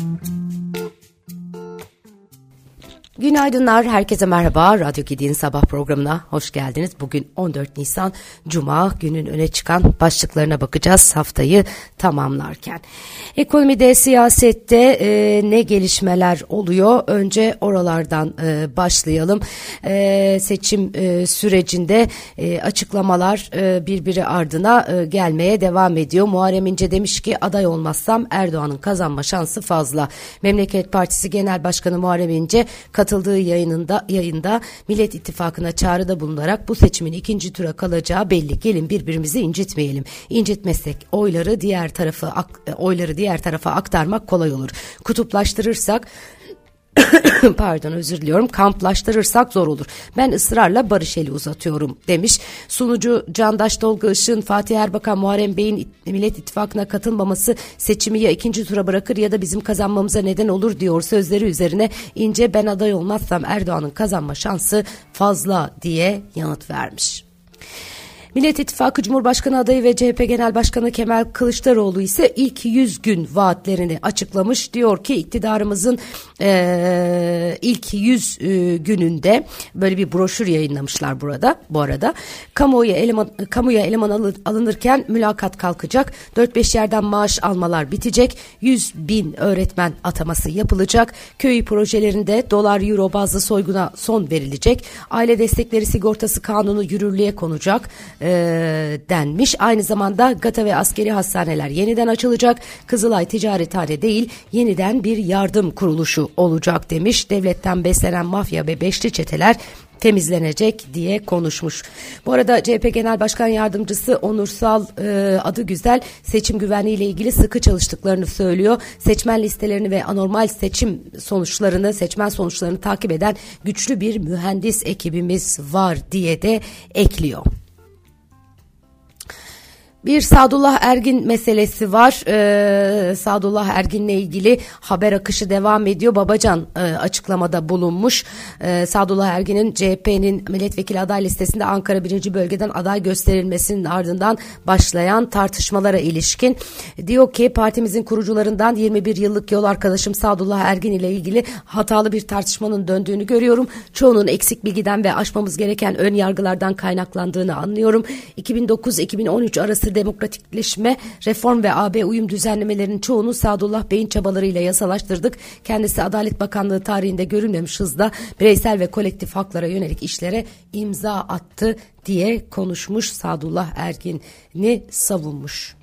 Mm-hmm. Günaydınlar, herkese merhaba. Radyo Gidi'nin sabah programına hoş geldiniz. Bugün 14 Nisan Cuma günün öne çıkan başlıklarına bakacağız haftayı tamamlarken. Ekonomide, siyasette e, ne gelişmeler oluyor? Önce oralardan e, başlayalım. E, seçim e, sürecinde e, açıklamalar e, birbiri ardına e, gelmeye devam ediyor. Muharrem İnce demiş ki aday olmazsam Erdoğan'ın kazanma şansı fazla. Memleket Partisi Genel Başkanı Muharrem İnce katıldığı yayınında yayında Millet İttifakı'na çağrıda bulunarak bu seçimin ikinci tura kalacağı belli. Gelin birbirimizi incitmeyelim. İncitmezsek oyları diğer tarafı oyları diğer tarafa aktarmak kolay olur. Kutuplaştırırsak pardon özür diliyorum kamplaştırırsak zor olur. Ben ısrarla barış eli uzatıyorum demiş. Sunucu Candaş Tolga Işık'ın Fatih Erbakan Muharrem Bey'in Millet İttifakı'na katılmaması seçimi ya ikinci tura bırakır ya da bizim kazanmamıza neden olur diyor sözleri üzerine ince ben aday olmazsam Erdoğan'ın kazanma şansı fazla diye yanıt vermiş. Millet İttifakı Cumhurbaşkanı adayı ve CHP Genel Başkanı Kemal Kılıçdaroğlu ise ilk 100 gün vaatlerini açıklamış. Diyor ki iktidarımızın e, ilk 100 e, gününde böyle bir broşür yayınlamışlar burada bu arada. Kamuoyu eleman, kamuya eleman alınırken mülakat kalkacak. 4-5 yerden maaş almalar bitecek. 100 bin öğretmen ataması yapılacak. Köy projelerinde dolar euro bazlı soyguna son verilecek. Aile destekleri sigortası kanunu yürürlüğe konacak e, denmiş. Aynı zamanda GATA ve askeri hastaneler yeniden açılacak. Kızılay Ticarethane değil yeniden bir yardım kuruluşu olacak demiş. Devletten beslenen mafya ve beşli çeteler temizlenecek diye konuşmuş. Bu arada CHP Genel Başkan Yardımcısı Onursal e, adı güzel seçim güvenliği ile ilgili sıkı çalıştıklarını söylüyor. Seçmen listelerini ve anormal seçim sonuçlarını, seçmen sonuçlarını takip eden güçlü bir mühendis ekibimiz var diye de ekliyor. Bir Sadullah Ergin meselesi var. Ee, Sadullah Ergin'le ilgili haber akışı devam ediyor. Babacan e, açıklamada bulunmuş. Ee, Sadullah Ergin'in CHP'nin milletvekili aday listesinde Ankara 1. bölgeden aday gösterilmesinin ardından başlayan tartışmalara ilişkin diyor ki partimizin kurucularından 21 yıllık yol arkadaşım Sadullah Ergin ile ilgili hatalı bir tartışmanın döndüğünü görüyorum. Çoğunun eksik bilgiden ve aşmamız gereken ön yargılardan kaynaklandığını anlıyorum. 2009-2013 arası demokratikleşme, reform ve AB uyum düzenlemelerinin çoğunu Sadullah Bey'in çabalarıyla yasalaştırdık. Kendisi Adalet Bakanlığı tarihinde görülmemiş hızda bireysel ve kolektif haklara yönelik işlere imza attı diye konuşmuş Sadullah Ergin'i savunmuş.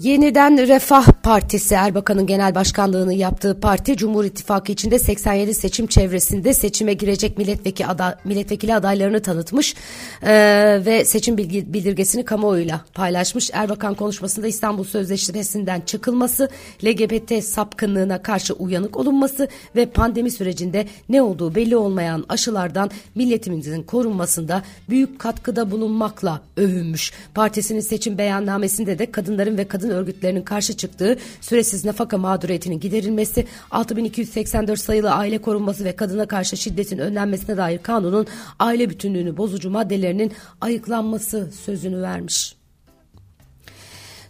Yeniden Refah Partisi Erbakan'ın genel başkanlığını yaptığı parti Cumhur İttifakı içinde 87 seçim çevresinde seçime girecek milletvekili, ada, milletvekili adaylarını tanıtmış ee, ve seçim bilgi, bildirgesini kamuoyuyla paylaşmış. Erbakan konuşmasında İstanbul Sözleşmesi'nden çıkılması, LGBT sapkınlığına karşı uyanık olunması ve pandemi sürecinde ne olduğu belli olmayan aşılardan milletimizin korunmasında büyük katkıda bulunmakla övünmüş. Partisinin seçim beyannamesinde de kadınların ve kadın kadın örgütlerinin karşı çıktığı süresiz nafaka mağduriyetinin giderilmesi, 6284 sayılı aile korunması ve kadına karşı şiddetin önlenmesine dair kanunun aile bütünlüğünü bozucu maddelerinin ayıklanması sözünü vermiş.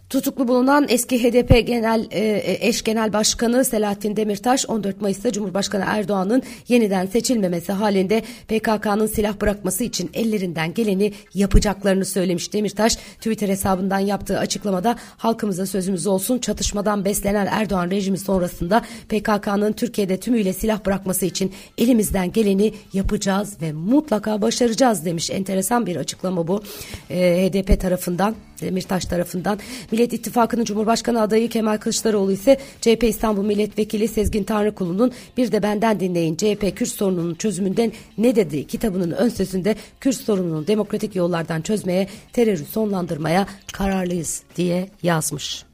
Tutuklu bulunan eski HDP Genel e, e, eş Genel Başkanı Selahattin Demirtaş 14 Mayıs'ta Cumhurbaşkanı Erdoğan'ın yeniden seçilmemesi halinde PKK'nın silah bırakması için ellerinden geleni yapacaklarını söylemiş Demirtaş. Twitter hesabından yaptığı açıklamada halkımıza sözümüz olsun çatışmadan beslenen Erdoğan rejimi sonrasında PKK'nın Türkiye'de tümüyle silah bırakması için elimizden geleni yapacağız ve mutlaka başaracağız demiş. Enteresan bir açıklama bu e, HDP tarafından Demirtaş tarafından. Millet İttifakı'nın Cumhurbaşkanı adayı Kemal Kılıçdaroğlu ise CHP İstanbul Milletvekili Sezgin Tanrıkulu'nun bir de benden dinleyin CHP Kürt sorununun çözümünden ne dedi kitabının ön sözünde Kürt sorununu demokratik yollardan çözmeye, terörü sonlandırmaya kararlıyız diye yazmış.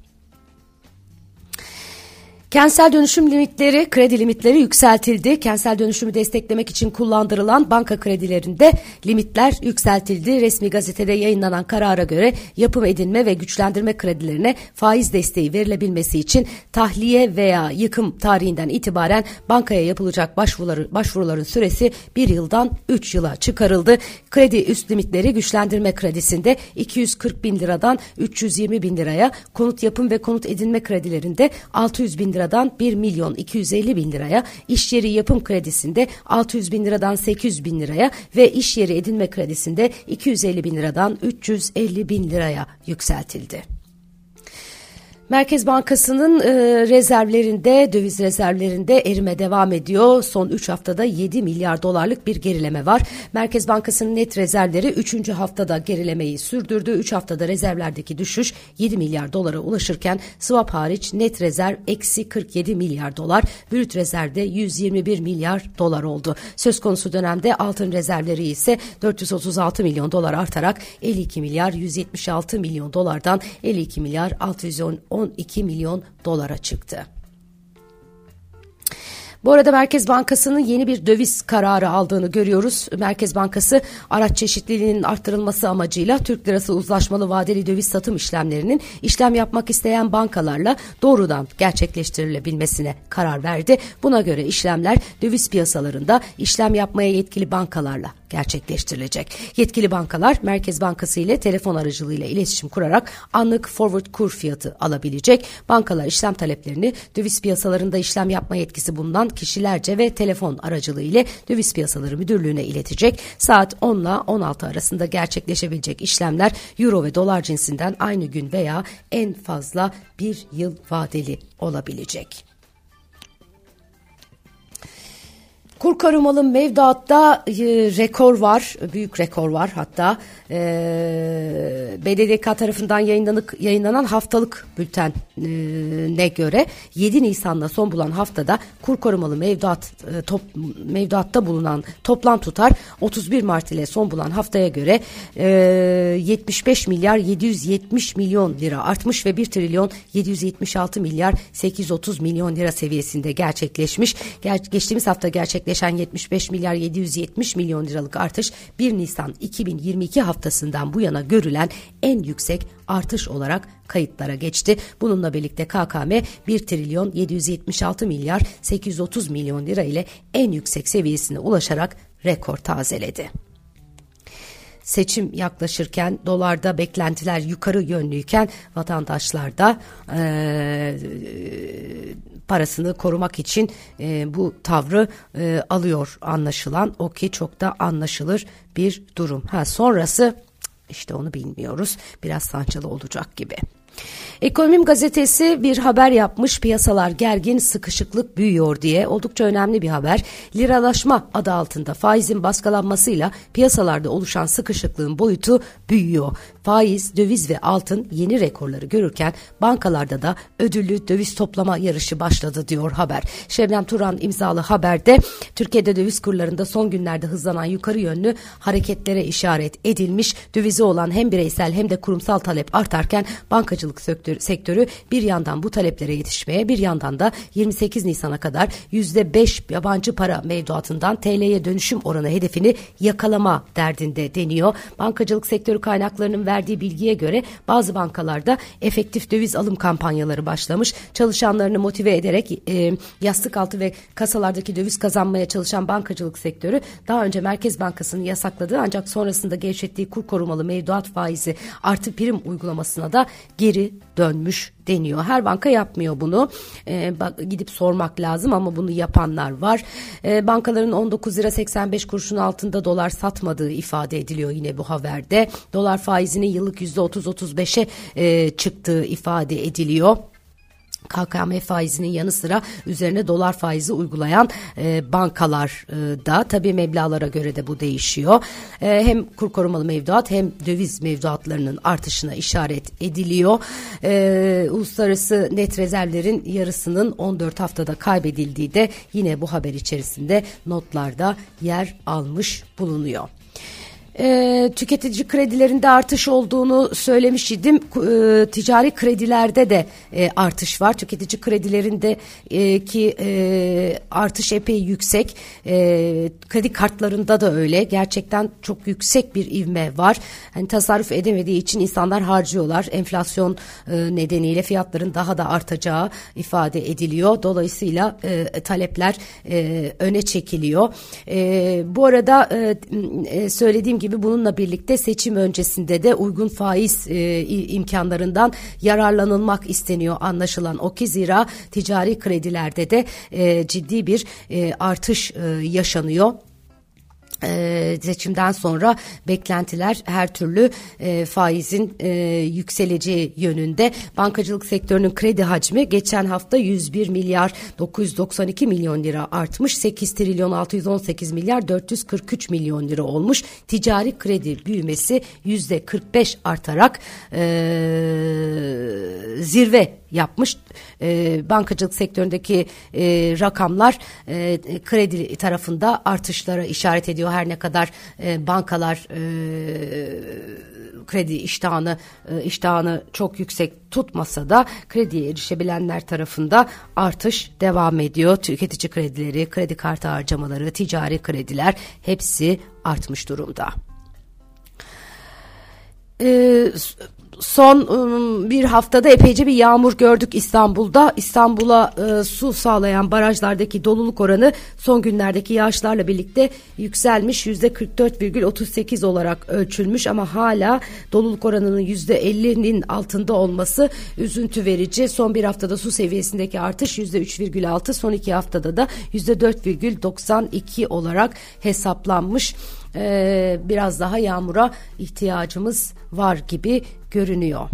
Kentsel dönüşüm limitleri, kredi limitleri yükseltildi. Kentsel dönüşümü desteklemek için kullandırılan banka kredilerinde limitler yükseltildi. Resmi gazetede yayınlanan karara göre yapım edinme ve güçlendirme kredilerine faiz desteği verilebilmesi için tahliye veya yıkım tarihinden itibaren bankaya yapılacak başvuruları, başvuruların süresi bir yıldan 3 yıla çıkarıldı. Kredi üst limitleri güçlendirme kredisinde 240 bin liradan 320 bin liraya, konut yapım ve konut edinme kredilerinde 600 bin lira liradan 1 milyon 250 bin liraya, iş yeri yapım kredisinde 600 bin liradan 800 bin liraya ve iş yeri edinme kredisinde 250 bin liradan 350 bin liraya yükseltildi. Merkez Bankası'nın e, rezervlerinde, döviz rezervlerinde erime devam ediyor. Son 3 haftada 7 milyar dolarlık bir gerileme var. Merkez Bankası'nın net rezervleri 3. haftada gerilemeyi sürdürdü. 3 haftada rezervlerdeki düşüş 7 milyar dolara ulaşırken swap hariç net rezerv eksi 47 milyar dolar, brüt rezervde 121 milyar dolar oldu. Söz konusu dönemde altın rezervleri ise 436 milyon dolar artarak 52 milyar 176 milyon dolardan 52 milyar 610 12 milyon dolara çıktı. Bu arada Merkez Bankası'nın yeni bir döviz kararı aldığını görüyoruz. Merkez Bankası araç çeşitliliğinin arttırılması amacıyla Türk lirası uzlaşmalı vadeli döviz satım işlemlerinin işlem yapmak isteyen bankalarla doğrudan gerçekleştirilebilmesine karar verdi. Buna göre işlemler döviz piyasalarında işlem yapmaya yetkili bankalarla gerçekleştirilecek. Yetkili bankalar Merkez Bankası ile telefon aracılığıyla iletişim kurarak anlık forward kur fiyatı alabilecek. Bankalar işlem taleplerini döviz piyasalarında işlem yapma yetkisi bulunan kişilerce ve telefon aracılığı ile döviz piyasaları müdürlüğüne iletecek. Saat 10 ile 16 arasında gerçekleşebilecek işlemler euro ve dolar cinsinden aynı gün veya en fazla bir yıl vadeli olabilecek. Kur korumalı mevduatta e, rekor var, büyük rekor var hatta. E, BDDK tarafından yayınlanık, yayınlanan haftalık bülten e, ne göre 7 Nisan'da son bulan haftada kur korumalı mevduat e, top, mevduatta bulunan toplam tutar 31 Mart ile son bulan haftaya göre e, 75 milyar 770 milyon lira artmış ve 1 trilyon 776 milyar 830 milyon lira seviyesinde gerçekleşmiş. Ger geçtiğimiz hafta gerçekleşen 75 milyar 770 milyon liralık artış 1 Nisan 2022 haftasından bu yana görülen en yüksek artış olarak kayıtlara geçti. Bununla birlikte KKM 1 trilyon 776 milyar 830 milyon lira ile en yüksek seviyesine ulaşarak rekor tazeledi seçim yaklaşırken dolarda beklentiler yukarı yönlüyken vatandaşlar da e, parasını korumak için e, bu tavrı e, alıyor anlaşılan o ki çok da anlaşılır bir durum. Ha sonrası işte onu bilmiyoruz. Biraz sancılı olacak gibi. Ekonomim gazetesi bir haber yapmış piyasalar gergin sıkışıklık büyüyor diye oldukça önemli bir haber. Liralaşma adı altında faizin baskılanmasıyla piyasalarda oluşan sıkışıklığın boyutu büyüyor. Faiz, döviz ve altın yeni rekorları görürken bankalarda da ödüllü döviz toplama yarışı başladı diyor haber. Şebnem Turan imzalı haberde Türkiye'de döviz kurlarında son günlerde hızlanan yukarı yönlü hareketlere işaret edilmiş. Dövize olan hem bireysel hem de kurumsal talep artarken bankacılık sektörü bir yandan bu taleplere yetişmeye bir yandan da 28 Nisan'a kadar %5 yabancı para mevduatından TL'ye dönüşüm oranı hedefini yakalama derdinde deniyor. Bankacılık sektörü kaynaklarının verdiği bilgiye göre bazı bankalarda efektif döviz alım kampanyaları başlamış. Çalışanlarını motive ederek e, yastık altı ve kasalardaki döviz kazanmaya çalışan bankacılık sektörü daha önce Merkez Bankası'nın yasakladığı ancak sonrasında gevşettiği kur korumalı mevduat faizi artı prim uygulamasına da geri dönmüş deniyor. Her banka yapmıyor bunu. E, bak, gidip sormak lazım ama bunu yapanlar var. E, bankaların 19 lira 85 kuruşun altında dolar satmadığı ifade ediliyor yine bu haberde. Dolar faizinin yıllık %30-35'e e, çıktığı ifade ediliyor. KKM faizinin yanı sıra üzerine dolar faizi uygulayan e, bankalar e, da tabi meblalara göre de bu değişiyor. E, hem kur korumalı mevduat hem döviz mevduatlarının artışına işaret ediliyor. E, uluslararası net rezervlerin yarısının 14 haftada kaybedildiği de yine bu haber içerisinde notlarda yer almış bulunuyor. E, tüketici kredilerinde artış olduğunu söylemiş idim. E, ticari kredilerde de e, artış var. Tüketici kredilerinde e, ki e, artış epey yüksek. E, kredi kartlarında da öyle. Gerçekten çok yüksek bir ivme var. Hani tasarruf edemediği için insanlar harcıyorlar. Enflasyon e, nedeniyle fiyatların daha da artacağı ifade ediliyor. Dolayısıyla e, talepler e, öne çekiliyor. E, bu arada e, e söylediğim gibi bununla birlikte seçim öncesinde de uygun faiz e, imkanlarından yararlanılmak isteniyor anlaşılan o ki zira ticari kredilerde de e, ciddi bir e, artış e, yaşanıyor e, seçimden sonra beklentiler her türlü e, faizin e, yükseleceği yönünde. Bankacılık sektörünün kredi hacmi geçen hafta 101 milyar 992 milyon lira artmış. 8 trilyon 618 milyar 443 milyon lira olmuş. Ticari kredi büyümesi yüzde 45 artarak e, zirve yapmış. E, bankacılık sektöründeki e, rakamlar e, kredi tarafında artışlara işaret ediyor. Her ne kadar e, bankalar e, kredi iştahını e, iştahını çok yüksek tutmasa da krediye erişebilenler tarafında artış devam ediyor. Tüketici kredileri, kredi kartı harcamaları, ticari krediler hepsi artmış durumda. Ee, son ıı, bir haftada epeyce bir yağmur gördük İstanbul'da. İstanbul'a e, su sağlayan barajlardaki doluluk oranı son günlerdeki yağışlarla birlikte yükselmiş. Yüzde 44,38 olarak ölçülmüş ama hala doluluk oranının yüzde 50'nin altında olması üzüntü verici. Son bir haftada su seviyesindeki artış yüzde 3,6 son iki haftada da yüzde 4,92 olarak hesaplanmış e, biraz daha yağmura ihtiyacımız var gibi görünüyor.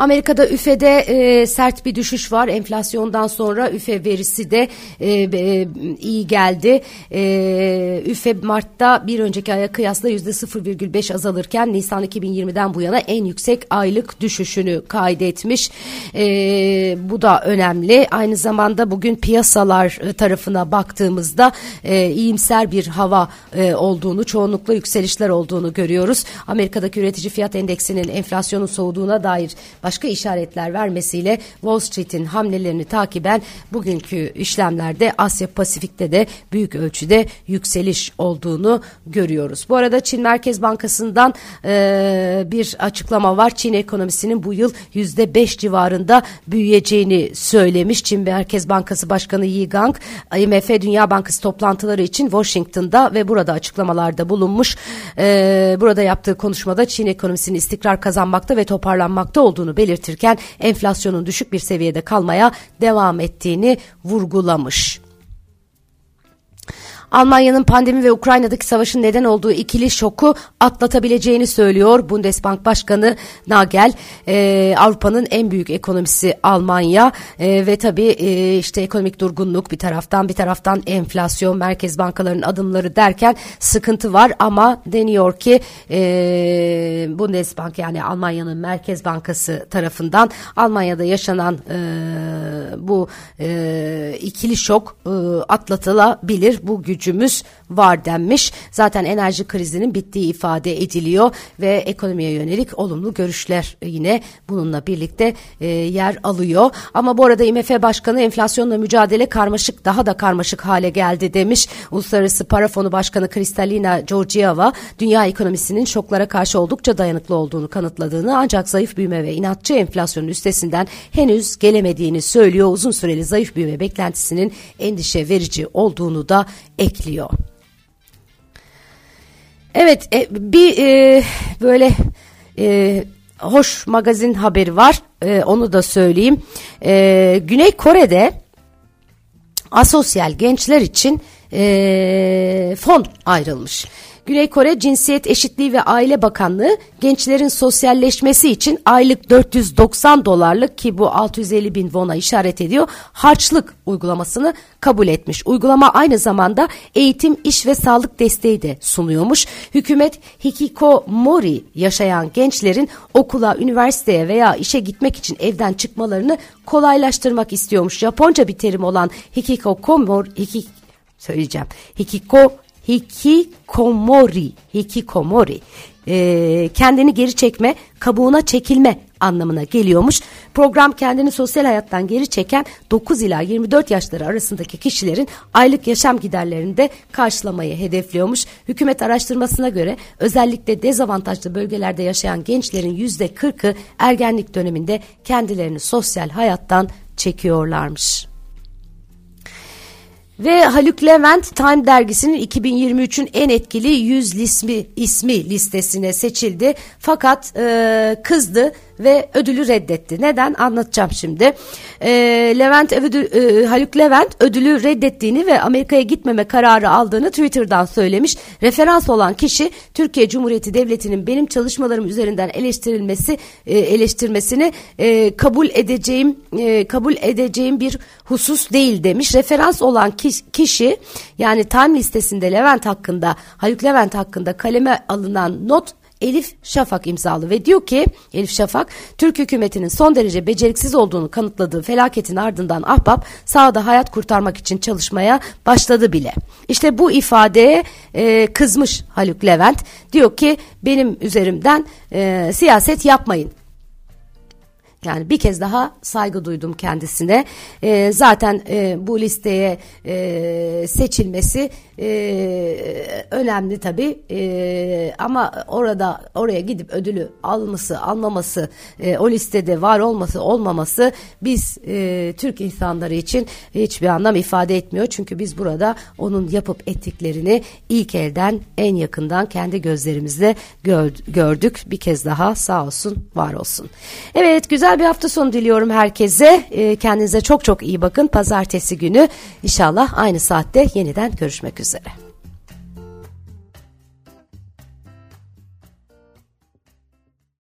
Amerika'da üfede e, sert bir düşüş var. Enflasyondan sonra üfe verisi de e, e, iyi geldi. E, üfe Mart'ta bir önceki aya kıyasla yüzde 0,5 azalırken Nisan 2020'den bu yana en yüksek aylık düşüşünü kaydetmiş. E, bu da önemli. Aynı zamanda bugün piyasalar e, tarafına baktığımızda e, iyimser bir hava e, olduğunu, çoğunlukla yükselişler olduğunu görüyoruz. Amerika'daki üretici fiyat endeksinin enflasyonun soğuduğuna dair başka işaretler vermesiyle Wall Street'in hamlelerini takiben bugünkü işlemlerde Asya Pasifik'te de büyük ölçüde yükseliş olduğunu görüyoruz. Bu arada Çin Merkez Bankası'ndan e, bir açıklama var. Çin ekonomisinin bu yıl yüzde beş civarında büyüyeceğini söylemiş. Çin Merkez Bankası Başkanı Yi Gang, IMF Dünya Bankası toplantıları için Washington'da ve burada açıklamalarda bulunmuş. E, burada yaptığı konuşmada Çin ekonomisinin istikrar kazanmakta ve toparlanmakta olduğunu belirtirken enflasyonun düşük bir seviyede kalmaya devam ettiğini vurgulamış. Almanya'nın pandemi ve Ukrayna'daki savaşın neden olduğu ikili şoku atlatabileceğini söylüyor Bundesbank Başkanı Nagel. E, Avrupa'nın en büyük ekonomisi Almanya e, ve tabii e, işte ekonomik durgunluk bir taraftan bir taraftan enflasyon, merkez bankalarının adımları derken sıkıntı var ama deniyor ki e, Bundesbank yani Almanya'nın Merkez Bankası tarafından Almanya'da yaşanan e, bu e, ikili şok e, atlatılabilir. Bu güç gücümüz var denmiş. Zaten enerji krizinin bittiği ifade ediliyor ve ekonomiye yönelik olumlu görüşler yine bununla birlikte e, yer alıyor. Ama bu arada IMF Başkanı enflasyonla mücadele karmaşık daha da karmaşık hale geldi demiş. Uluslararası Para Fonu Başkanı Kristalina Georgieva dünya ekonomisinin şoklara karşı oldukça dayanıklı olduğunu kanıtladığını ancak zayıf büyüme ve inatçı enflasyonun üstesinden henüz gelemediğini söylüyor. Uzun süreli zayıf büyüme beklentisinin endişe verici olduğunu da ekliyor. Evet e, bir e, böyle e, hoş magazin haberi var e, onu da söyleyeyim. E, Güney Kore'de asosyal gençler için e, fon ayrılmış. Güney Kore Cinsiyet Eşitliği ve Aile Bakanlığı gençlerin sosyalleşmesi için aylık 490 dolarlık ki bu 650 bin won'a işaret ediyor harçlık uygulamasını kabul etmiş. Uygulama aynı zamanda eğitim, iş ve sağlık desteği de sunuyormuş. Hükümet Hikikomori yaşayan gençlerin okula, üniversiteye veya işe gitmek için evden çıkmalarını kolaylaştırmak istiyormuş. Japonca bir terim olan Hikikomori, Hiki, söyleyeceğim. Hikiko hikikomori, hikikomori e, kendini geri çekme, kabuğuna çekilme anlamına geliyormuş. Program kendini sosyal hayattan geri çeken 9 ila 24 yaşları arasındaki kişilerin aylık yaşam giderlerini de karşılamayı hedefliyormuş. Hükümet araştırmasına göre özellikle dezavantajlı bölgelerde yaşayan gençlerin %40'ı ergenlik döneminde kendilerini sosyal hayattan çekiyorlarmış. Ve Haluk Levent Time dergisinin 2023'ün en etkili 100 ismi, ismi listesine seçildi. Fakat e, kızdı ve ödülü reddetti. Neden? Anlatacağım şimdi. E, Levent ödül, e, Haluk Levent ödülü reddettiğini ve Amerika'ya gitmeme kararı aldığını Twitter'dan söylemiş. Referans olan kişi Türkiye Cumhuriyeti Devleti'nin benim çalışmalarım üzerinden eleştirilmesi e, eleştirmesini e, kabul edeceğim e, kabul edeceğim bir husus değil demiş. Referans olan kişi yani Time listesinde Levent hakkında Haluk Levent hakkında kaleme alınan not Elif Şafak imzalı ve diyor ki Elif Şafak Türk hükümetinin son derece beceriksiz olduğunu kanıtladığı felaketin ardından Ahbap sahada hayat kurtarmak için çalışmaya başladı bile. İşte bu ifadeye e, kızmış Haluk Levent diyor ki benim üzerimden e, siyaset yapmayın. Yani bir kez daha saygı duydum kendisine. E, zaten e, bu listeye e, seçilmesi e, önemli tabii. E, ama orada oraya gidip ödülü alması, almaması, e, o listede var olması, olmaması biz e, Türk insanları için hiçbir anlam ifade etmiyor. Çünkü biz burada onun yapıp ettiklerini ilk elden, en yakından kendi gözlerimizle gördük. Bir kez daha sağ olsun, var olsun. Evet, güzel bir hafta sonu diliyorum herkese. E, kendinize çok çok iyi bakın. Pazartesi günü inşallah aynı saatte yeniden görüşmek üzere. It.